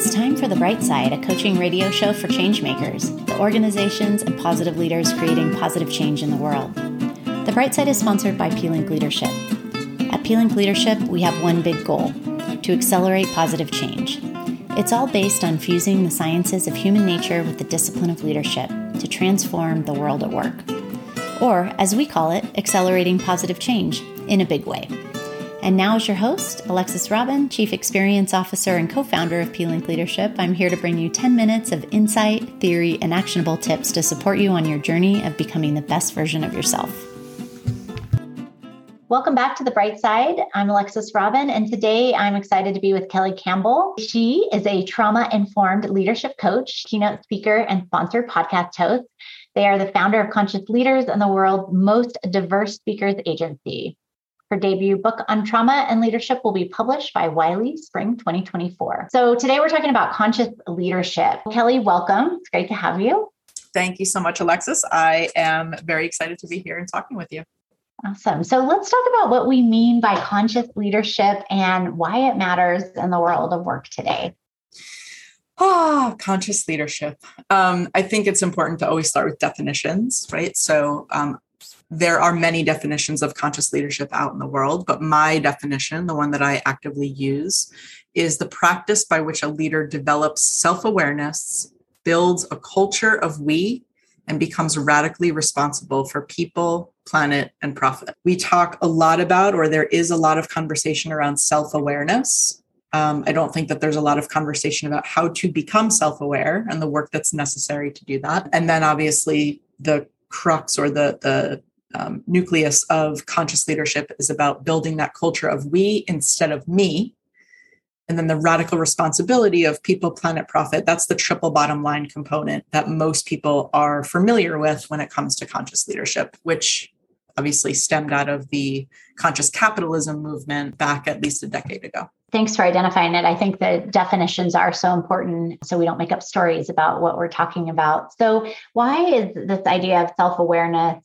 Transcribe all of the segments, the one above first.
It's time for The Bright Side, a coaching radio show for changemakers, the organizations and positive leaders creating positive change in the world. The Bright Side is sponsored by pLink Leadership. At pLink Leadership, we have one big goal to accelerate positive change. It's all based on fusing the sciences of human nature with the discipline of leadership to transform the world at work. Or, as we call it, accelerating positive change in a big way. And now, as your host, Alexis Robin, Chief Experience Officer and co founder of pLink Leadership, I'm here to bring you 10 minutes of insight, theory, and actionable tips to support you on your journey of becoming the best version of yourself. Welcome back to the bright side. I'm Alexis Robin, and today I'm excited to be with Kelly Campbell. She is a trauma informed leadership coach, keynote speaker, and sponsored podcast host. They are the founder of Conscious Leaders and the world's most diverse speakers agency. Her debut book on trauma and leadership will be published by Wiley spring 2024. So today we're talking about conscious leadership. Kelly, welcome. It's great to have you. Thank you so much, Alexis. I am very excited to be here and talking with you. Awesome. So let's talk about what we mean by conscious leadership and why it matters in the world of work today. Ah, conscious leadership. Um, I think it's important to always start with definitions, right? So, um, there are many definitions of conscious leadership out in the world, but my definition, the one that I actively use, is the practice by which a leader develops self awareness, builds a culture of we, and becomes radically responsible for people, planet, and profit. We talk a lot about, or there is a lot of conversation around self awareness. Um, I don't think that there's a lot of conversation about how to become self aware and the work that's necessary to do that. And then obviously, the crux or the the um, nucleus of conscious leadership is about building that culture of we instead of me. And then the radical responsibility of people, planet, profit. That's the triple bottom line component that most people are familiar with when it comes to conscious leadership, which obviously stemmed out of the conscious capitalism movement back at least a decade ago. Thanks for identifying it. I think the definitions are so important so we don't make up stories about what we're talking about. So, why is this idea of self awareness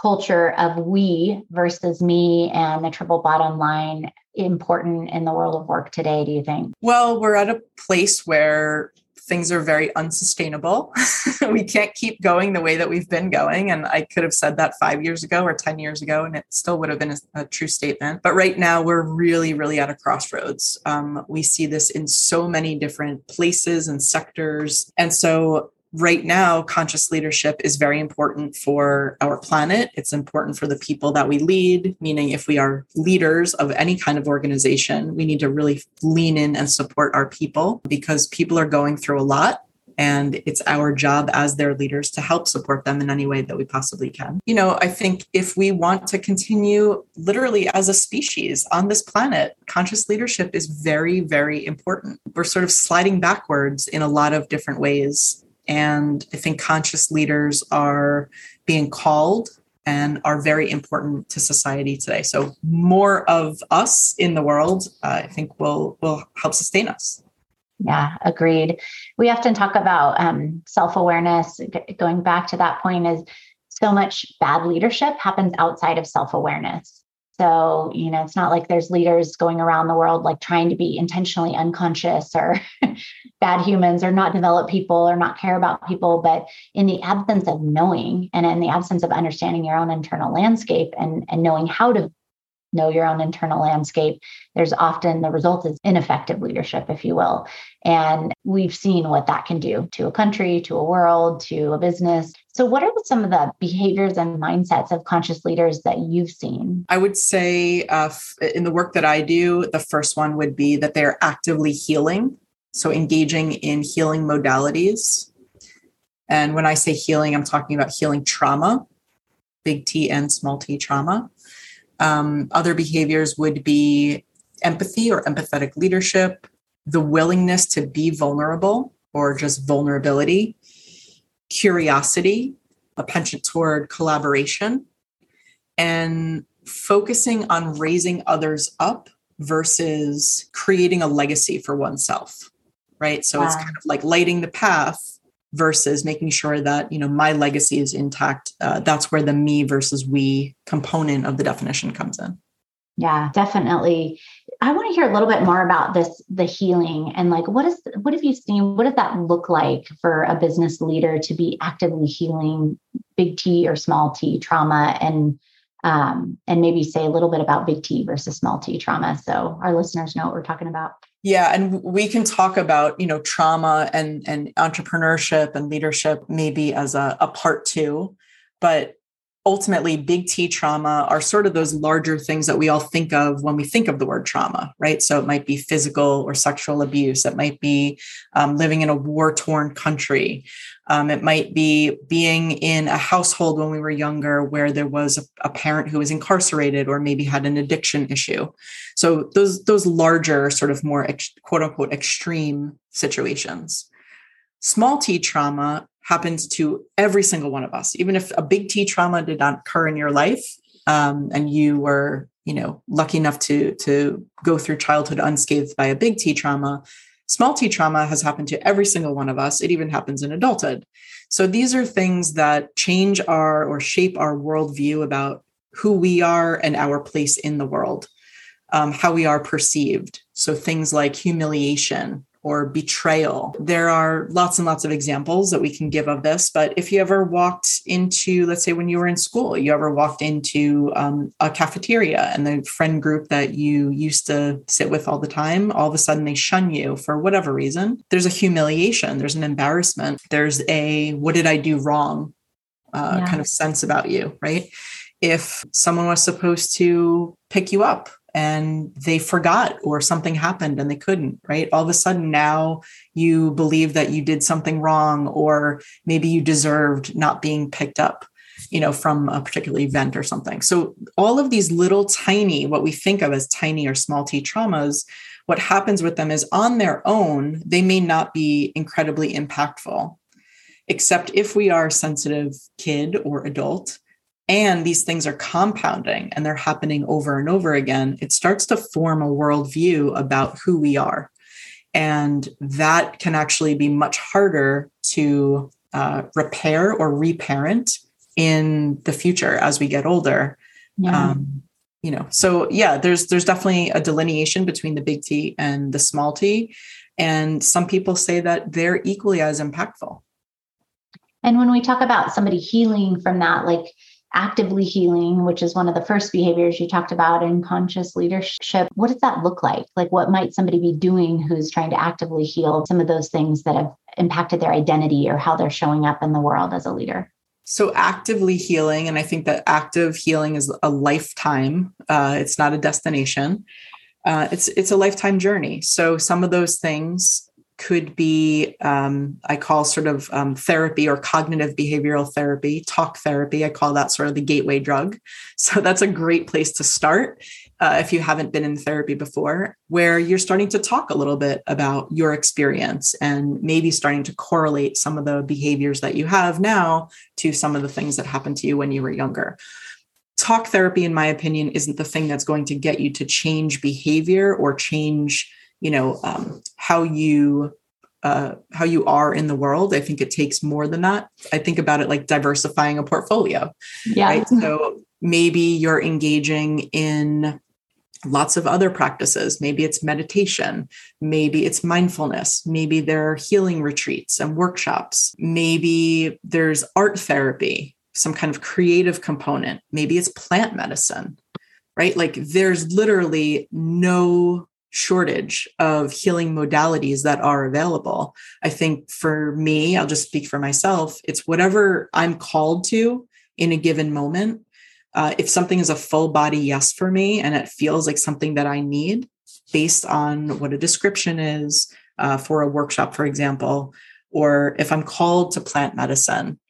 culture of we versus me and the triple bottom line important in the world of work today, do you think? Well, we're at a place where things are very unsustainable. we can't keep going the way that we've been going. And I could have said that five years ago or 10 years ago, and it still would have been a, a true statement. But right now, we're really, really at a crossroads. Um, we see this in so many different places and sectors. And so right now, conscious leadership is very important for our planet. It's important for the people that we lead, meaning if we are leaders of any kind of organization, we need to really lean in and support our people because people are going through a lot. And it's our job as their leaders to help support them in any way that we possibly can. You know, I think if we want to continue literally as a species on this planet, conscious leadership is very, very important. We're sort of sliding backwards in a lot of different ways and I think conscious leaders are being called and are very important to society today. So more of us in the world, uh, I think will will help sustain us. Yeah, agreed. We often talk about um, self awareness. G- going back to that point, is so much bad leadership happens outside of self awareness. So, you know, it's not like there's leaders going around the world like trying to be intentionally unconscious or bad humans or not develop people or not care about people. But in the absence of knowing and in the absence of understanding your own internal landscape and, and knowing how to know your own internal landscape, there's often the result is ineffective leadership, if you will. And we've seen what that can do to a country, to a world, to a business. So, what are some of the behaviors and mindsets of conscious leaders that you've seen? I would say, uh, in the work that I do, the first one would be that they're actively healing. So, engaging in healing modalities. And when I say healing, I'm talking about healing trauma, big T and small t trauma. Um, other behaviors would be empathy or empathetic leadership, the willingness to be vulnerable or just vulnerability, curiosity, a penchant toward collaboration, and focusing on raising others up versus creating a legacy for oneself. Right. So wow. it's kind of like lighting the path versus making sure that you know my legacy is intact uh, that's where the me versus we component of the definition comes in Yeah, definitely. I want to hear a little bit more about this the healing and like what is what have you seen what does that look like for a business leader to be actively healing big T or small T trauma and um, and maybe say a little bit about big T versus small T trauma so our listeners know what we're talking about. Yeah, and we can talk about you know trauma and and entrepreneurship and leadership maybe as a, a part two, but ultimately big T trauma are sort of those larger things that we all think of when we think of the word trauma, right? So it might be physical or sexual abuse. It might be um, living in a war torn country. Um, it might be being in a household when we were younger where there was a, a parent who was incarcerated or maybe had an addiction issue. So those those larger sort of more ex, quote unquote extreme situations. Small T trauma happens to every single one of us. Even if a big T trauma did not occur in your life, um, and you were, you know, lucky enough to to go through childhood unscathed by a big T trauma, small T trauma has happened to every single one of us. It even happens in adulthood. So these are things that change our or shape our worldview about who we are and our place in the world, um, how we are perceived. So things like humiliation, or betrayal. There are lots and lots of examples that we can give of this. But if you ever walked into, let's say, when you were in school, you ever walked into um, a cafeteria and the friend group that you used to sit with all the time, all of a sudden they shun you for whatever reason, there's a humiliation, there's an embarrassment, there's a what did I do wrong uh, yeah. kind of sense about you, right? If someone was supposed to pick you up and they forgot or something happened and they couldn't, right? All of a sudden now you believe that you did something wrong or maybe you deserved not being picked up you know from a particular event or something so all of these little tiny what we think of as tiny or small t traumas what happens with them is on their own they may not be incredibly impactful except if we are a sensitive kid or adult and these things are compounding and they're happening over and over again, it starts to form a worldview about who we are. And that can actually be much harder to uh, repair or reparent in the future as we get older. Yeah. Um, you know, so yeah, there's there's definitely a delineation between the big T and the small T, and some people say that they're equally as impactful. And when we talk about somebody healing from that, like actively healing, which is one of the first behaviors you talked about in conscious leadership. What does that look like? Like, what might somebody be doing who's trying to actively heal some of those things that have impacted their identity or how they're showing up in the world as a leader? So, actively healing, and I think that active healing is a lifetime, uh, it's not a destination. Uh, it's it's a lifetime journey. So some of those things could be um, i call sort of um, therapy or cognitive behavioral therapy talk therapy i call that sort of the gateway drug. So that's a great place to start uh, if you haven't been in therapy before where you're starting to talk a little bit about your experience and maybe starting to correlate some of the behaviors that you have now to some of the things that happened to you when you were younger. Talk therapy in my opinion isn't the thing that's going to get you to change behavior or change you know um, how you uh, how you are in the world. I think it takes more than that. I think about it like diversifying a portfolio. Yeah. Right? So maybe you're engaging in lots of other practices. Maybe it's meditation. Maybe it's mindfulness. Maybe there are healing retreats and workshops. Maybe there's art therapy, some kind of creative component. Maybe it's plant medicine, right? Like there's literally no shortage of healing modalities that are available. I think for me, I'll just speak for myself, it's whatever I'm called to in a given moment. Uh, if something is a full body yes for me and it feels like something that I need based on what a description is uh, for a workshop, for example, or if I'm called to plant medicine,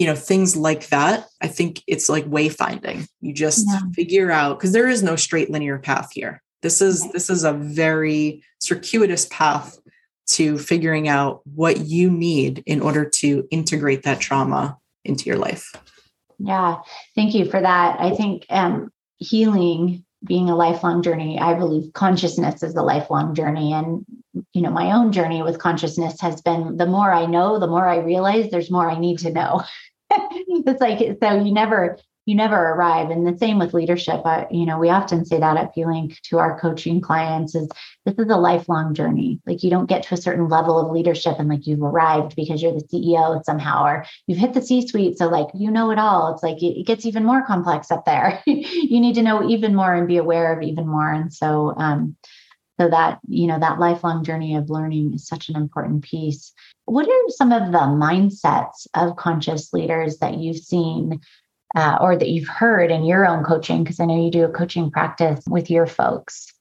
you know things like that i think it's like wayfinding you just yeah. figure out because there is no straight linear path here this is this is a very circuitous path to figuring out what you need in order to integrate that trauma into your life. Yeah, thank you for that. I think um, healing being a lifelong journey, I believe consciousness is a lifelong journey. And, you know, my own journey with consciousness has been the more I know, the more I realize there's more I need to know. it's like, so you never, you never arrive. And the same with leadership. I, you know, we often say that at pLink to our coaching clients is this is a lifelong journey. Like you don't get to a certain level of leadership and like you've arrived because you're the CEO somehow, or you've hit the C-suite. So like you know it all. It's like it, gets even more complex up there. you need to know even more and be aware of even more. And so um, so that you know that lifelong journey of learning is such an important piece what are some of the mindsets of conscious leaders that you've seen uh, or that you've heard in your own coaching? Because I know you do a coaching practice with your folks.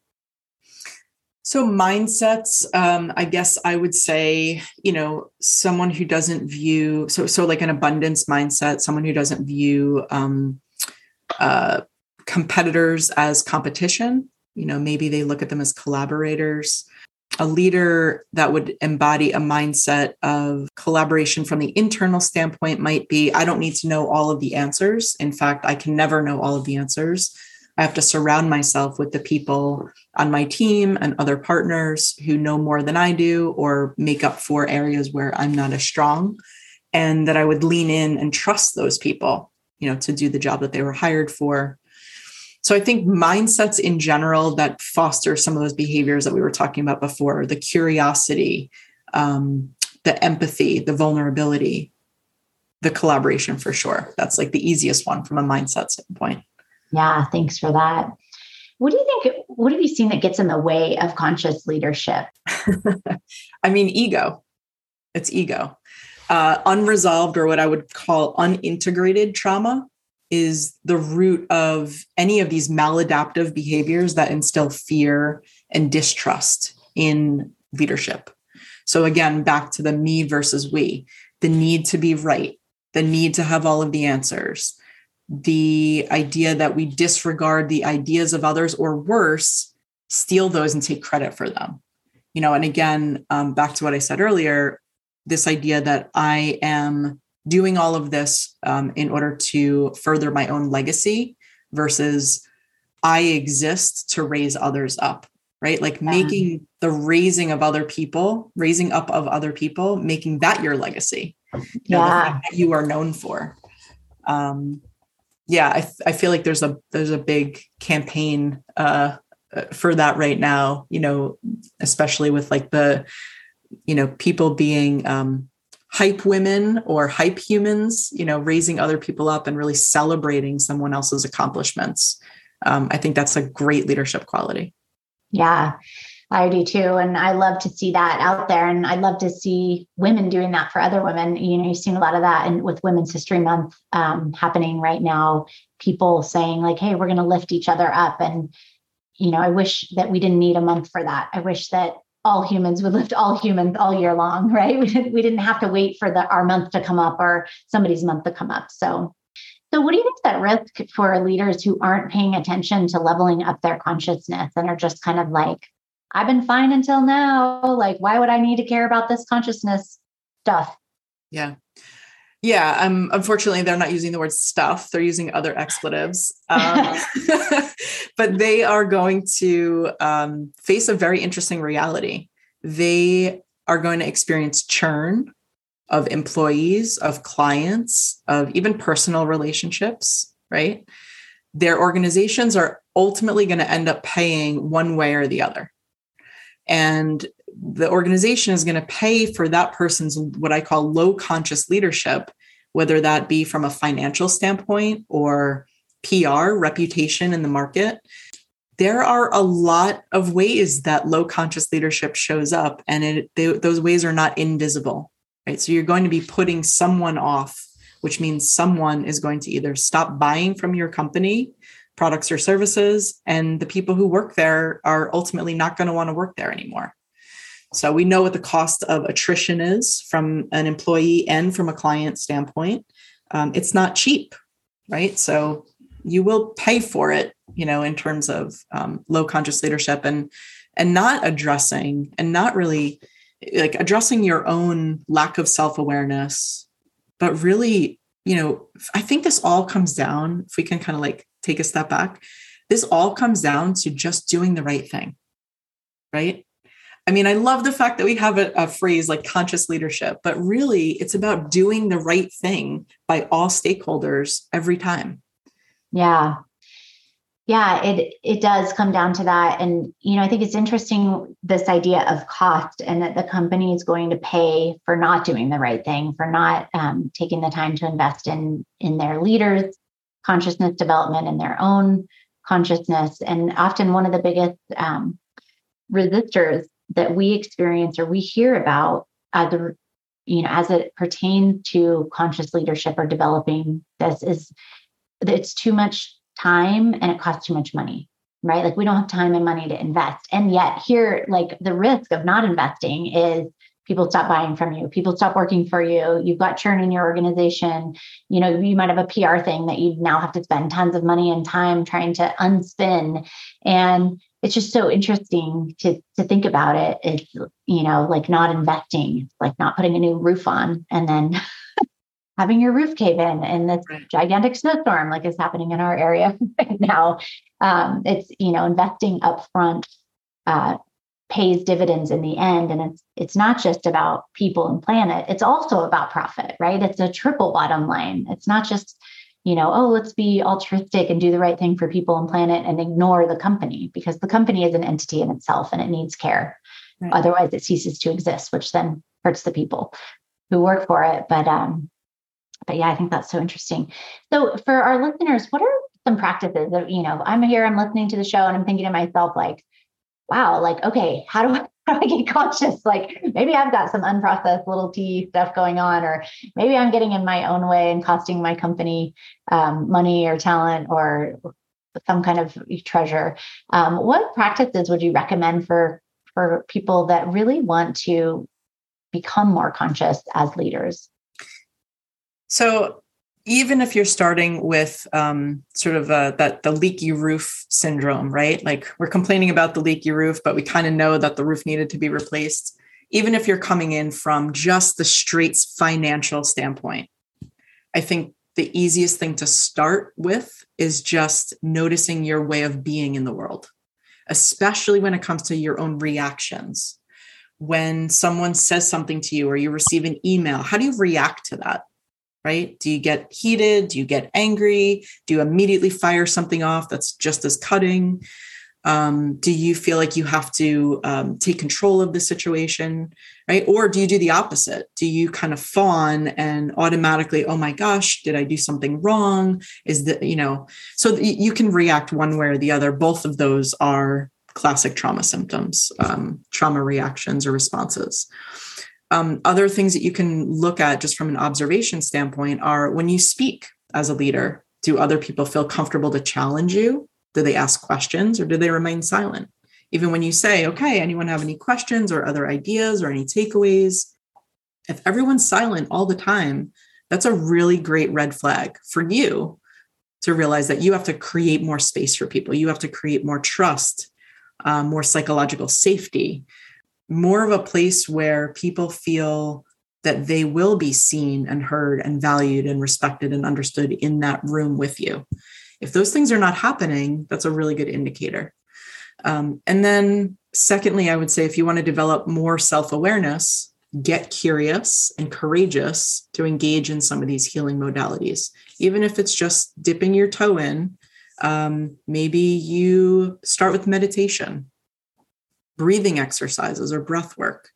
So, mindsets, um, I guess I would say, you know, someone who doesn't view, so, so like an abundance mindset, someone who doesn't view um, uh, competitors as competition. You know, maybe they look at them as collaborators a leader that would embody a mindset of collaboration from the internal standpoint might be I don't need to know all of the answers. In fact, I can never know all of the answers. I have to surround myself with the people on my team and other partners who know more than I do or make up for areas where I'm not as strong. And that I would lean in and trust those people, you know, to do the job that they were hired for so I think mindsets in general that foster some of those behaviors that we were talking about before the curiosity, um, the empathy, the vulnerability, the collaboration for sure. That's like the easiest one from a mindset standpoint. Yeah, thanks for that. What do you think? What have you seen that gets in the way of conscious leadership? I mean, ego. It's ego. Uh, unresolved, or what I would call unintegrated trauma, is the root of any of these maladaptive behaviors that instill fear and distrust in leadership. So, again, back to the me versus we, the need to be right, the need to have all of the answers, the idea that we disregard the ideas of others, or worse, steal those and take credit for them. You know, and again, um, back to what I said earlier, this idea that I am doing all of this um, in order to further my own legacy versus I exist to raise others up, right? Like yeah. making the raising of other people, raising up of other people, making that your legacy. You know, yeah. that you are known for. Um, yeah, I, I feel like there's a there's a big campaign uh, for that right now. You know, especially with like the you know people being um, hype women or hype humans, you know, raising other people up and really celebrating someone else's accomplishments. Um, I think that's a great leadership quality. Yeah, I do too. And I love to see that out there. And I love to see women doing that for other women. You know, you've seen a lot of that and with Women's History Month um, happening right now, people saying, like, hey, we're going to lift each other up. And, you know, I wish that we didn't need a month for that. I wish that all humans would lift all humans all year long, right? We didn't, we didn't have to wait for the our month to come up or somebody's month to come up. So, so what do you think that risk for leaders who aren't paying attention to leveling up their consciousness and are just kind of like, I've been fine until now. Like, why would I need to care about this consciousness stuff? Yeah. Yeah, um, unfortunately, they're not using the word stuff. They're using other expletives. Um, but they are going to um, face a very interesting reality. They are going to experience churn of employees, of clients, of even personal relationships, right? Their organizations are ultimately going to end up paying one way or the other. And the organization is going to pay for that person's what I call low conscious leadership, whether that be from a financial standpoint or PR, reputation in the market. There are a lot of ways that low conscious leadership shows up, and it, they, those ways are not invisible, right? So you're going to be putting someone off, which means someone is going to either stop buying from your company products or services, and the people who work there are ultimately not going to want to work there anymore. So we know what the cost of attrition is from an employee and from a client standpoint. Um, it's not cheap, right? So you will pay for it, you know, in terms of um, low conscious leadership and and not addressing and not really like addressing your own lack of self awareness, but really, you know, I think this all comes down. If we can kind of like take a step back, this all comes down to just doing the right thing, right? I mean, I love the fact that we have a, a, phrase like conscious leadership, but really it's about doing the right thing by all stakeholders every time. Yeah. Yeah, it it does come down to that. And you know, I think it's interesting this idea of cost and that the company is going to pay for not doing the right thing, for not um, taking the time to invest in in their leaders' consciousness development and their own consciousness. And often one of the biggest um, resistors that we experience or we hear about you know as it pertains to conscious leadership or developing this is it's too much time and it costs too much money right? Like we don't have time and money to invest. And yet here like the risk of not investing is people stop buying from you people stop working for you you've got churn in your organization you know you might have a pr thing that you now have to spend tons of money and time trying to unspin. And it's just so interesting to to think about it it's you know like not investing like not putting a new roof on and then having your roof cave in in this right. gigantic snowstorm like is happening in our area right now. Um, it's you know investing upfront uh, pays dividends in the end and it's it's not just about people and planet. It's also about profit right? It's a triple bottom line. It's not just you know oh let's be altruistic and do the right thing for people and planet and ignore the company because the company is an entity in itself and it needs care right. otherwise it ceases to exist which then hurts the people who work for it but um but yeah, I think that's so interesting. So for our listeners, what are some practices that, you know, I'm here, I'm listening to the show and I'm thinking to myself, like, wow, like, okay, how do I I get conscious? Like maybe I've got some unprocessed little T stuff going on, or maybe I'm getting in my own way and costing my company um, money or talent or some kind of treasure. Um, what practices would you recommend for for people that really want to become more conscious as leaders? So even if you're starting with um, sort of uh, that the leaky roof syndrome, right? Like we're complaining about the leaky roof, but we kind of know that the roof needed to be replaced. Even if you're coming in from just the straight financial standpoint, I think the easiest thing to start with is just noticing your way of being in the world, especially when it comes to your own reactions. When someone says something to you or you receive an email, how do you react to that? Right? Do you get heated? Do you get angry? Do you immediately fire something off that's just as cutting? Um, do you feel like you have to um, take control of the situation, right? Or do you do the opposite? Do you kind of fawn and automatically, oh my gosh, did I do something wrong? Is that, you know, so you can react one way or the other. Both of those are classic trauma symptoms, um, trauma reactions or responses. Um, other things that you can look at just from an observation standpoint are when you speak as a leader, do other people feel comfortable to challenge you? Do they ask questions or do they remain silent? Even when you say, okay, anyone have any questions or other ideas or any takeaways? If everyone's silent all the time, that's a really great red flag for you to realize that you have to create more space for people. You have to create more trust, um, more psychological safety more of a place where people feel that they will be seen and heard and valued and respected and understood in that room with you. If those things are not happening, that's a really good indicator. Um, and then, secondly, I would say if you want to develop more self awareness, get curious and courageous to engage in some of these healing modalities. Even if it's just dipping your toe in, um, maybe you start with meditation breathing exercises or breath work.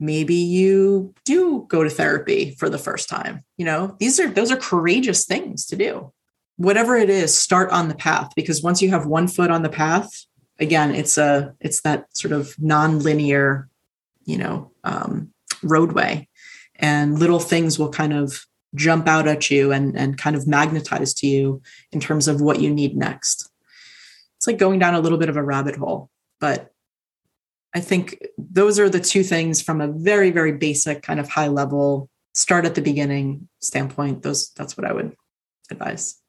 Maybe you do go to therapy for the first time. You know, these are those are courageous things to do. Whatever it is, start on the path because once you have one foot on the path, again, it's a it's that sort of non-linear, you know, um, roadway, and little things will kind of jump out at you and and kind of magnetize to you in terms of what you need next. It's like going down a little bit of a rabbit hole, but I think those are the two things from a very, very basic kind of high level start at the beginning standpoint. Those that's what I would advise.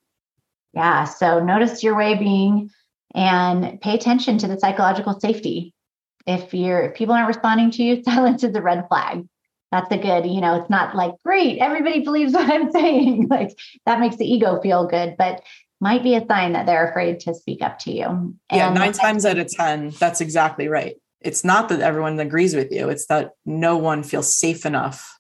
Yeah. So notice your way being and pay attention to the psychological safety. If you're if people aren't responding to you, silence is a red flag. That's a good, you know, it's not like great, everybody believes what I'm saying. Like that makes the ego feel good, but might be a sign that they're afraid to speak up to you. And yeah, nine times out of 10, that's exactly right it's not that everyone agrees with you it's that no one feels safe enough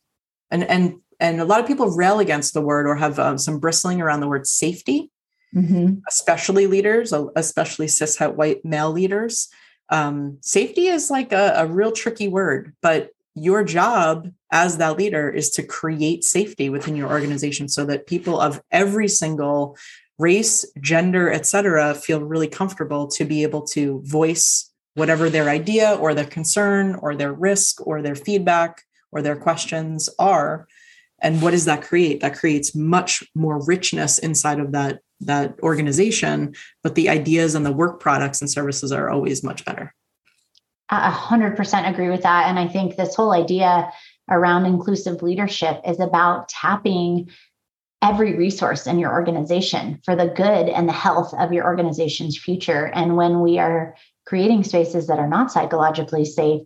and and and a lot of people rail against the word or have um, some bristling around the word safety mm-hmm. especially leaders, especially cis white male leaders. Um, safety is like a, a real tricky word, but your job as that leader is to create safety within your organization so that people of every single race gender etc feel really comfortable to be able to voice whatever their idea or their concern or their risk or their feedback or their questions are. And what does that create? That creates much more richness inside of that that organization but the ideas and the work products and services are always much better. A hundred percent agree with that. And i think this whole idea around inclusive leadership is about tapping every resource in your organization for the good and the health of your organization's future. And when we are creating spaces that are not psychologically safe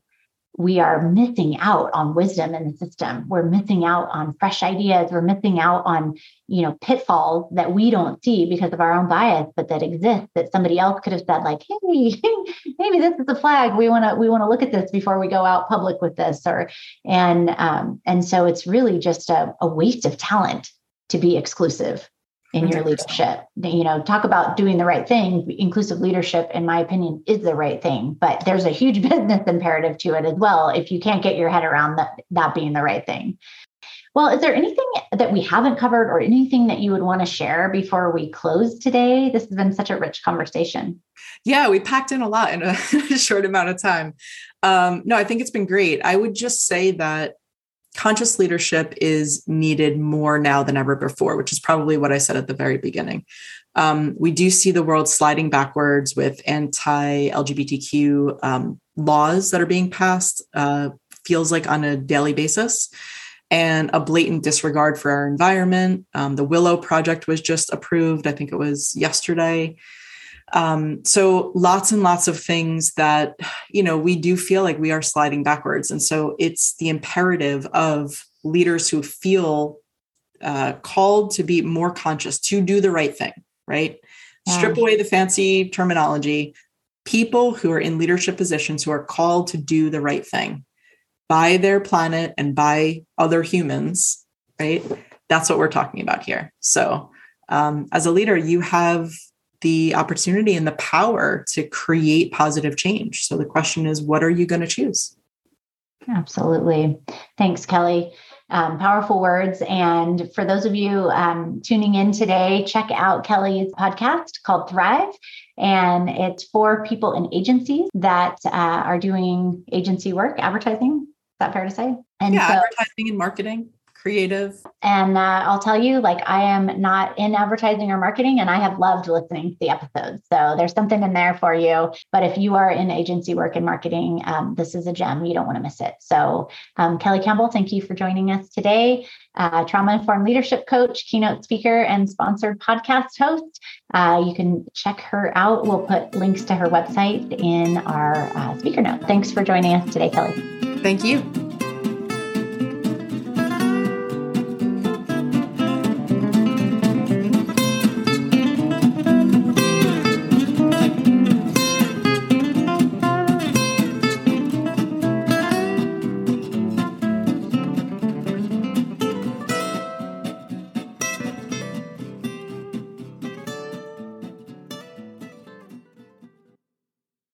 we are missing out on wisdom in the system. We're missing out on fresh ideas. We're missing out on you know pitfalls that we don't see because of our own bias but that exist that somebody else could have said like hey maybe this is a flag. We want to we want to look at this before we go out public with this or and um, and so it's really just a, a waste of talent to be exclusive in your leadership. You know, talk about doing the right thing. Inclusive leadership, in my opinion, is the right thing, but there's a huge business imperative to it as well if you can't get your head around that, that being the right thing. Well, is there anything that we haven't covered or anything that you would want to share before we close today? This has been such a rich conversation. Yeah, we packed in a lot in a short amount of time. Um, no, I think it's been great. I would just say that conscious leadership is needed more now than ever before, which is probably what I said at the very beginning. Um, we do see the world sliding backwards with anti LGBTQ um, laws that are being passed, uh, feels like on a daily basis, and a blatant disregard for our environment. Um, the Willow Project was just approved, I think it was yesterday. Um, so lots and lots of things that, you know, we do feel like we are sliding backwards. And so it's the imperative of leaders who feel uh, called to be more conscious, to do the right thing, right? Yeah. Strip away the fancy terminology. People who are in leadership positions who are called to do the right thing by their planet and by other humans, right? That's what we're talking about here. So, um, as a leader, you have the opportunity and the power to create positive change. So the question is, what are you going to choose? Absolutely. Thanks, Kelly. Um, powerful words. And for those of you um, tuning in today, check out Kelly's podcast called Thrive. And it's for people in agencies that uh, are doing agency work, advertising. Is that fair to say? And yeah, so, advertising and marketing creative? And uh, I'll tell you, like, I am not in advertising or marketing, and I have loved listening to the episodes. So there's something in there for you. But if you are in agency work and marketing, um, this is a gem. You don't want to miss it. So, um, Kelly Campbell, thank you for joining us today. Uh, trauma informed leadership coach, keynote speaker, and sponsored podcast host. Uh, you can check her out. We'll put links to her website in our uh, speaker note. Thanks for joining us today, Kelly. Thank you.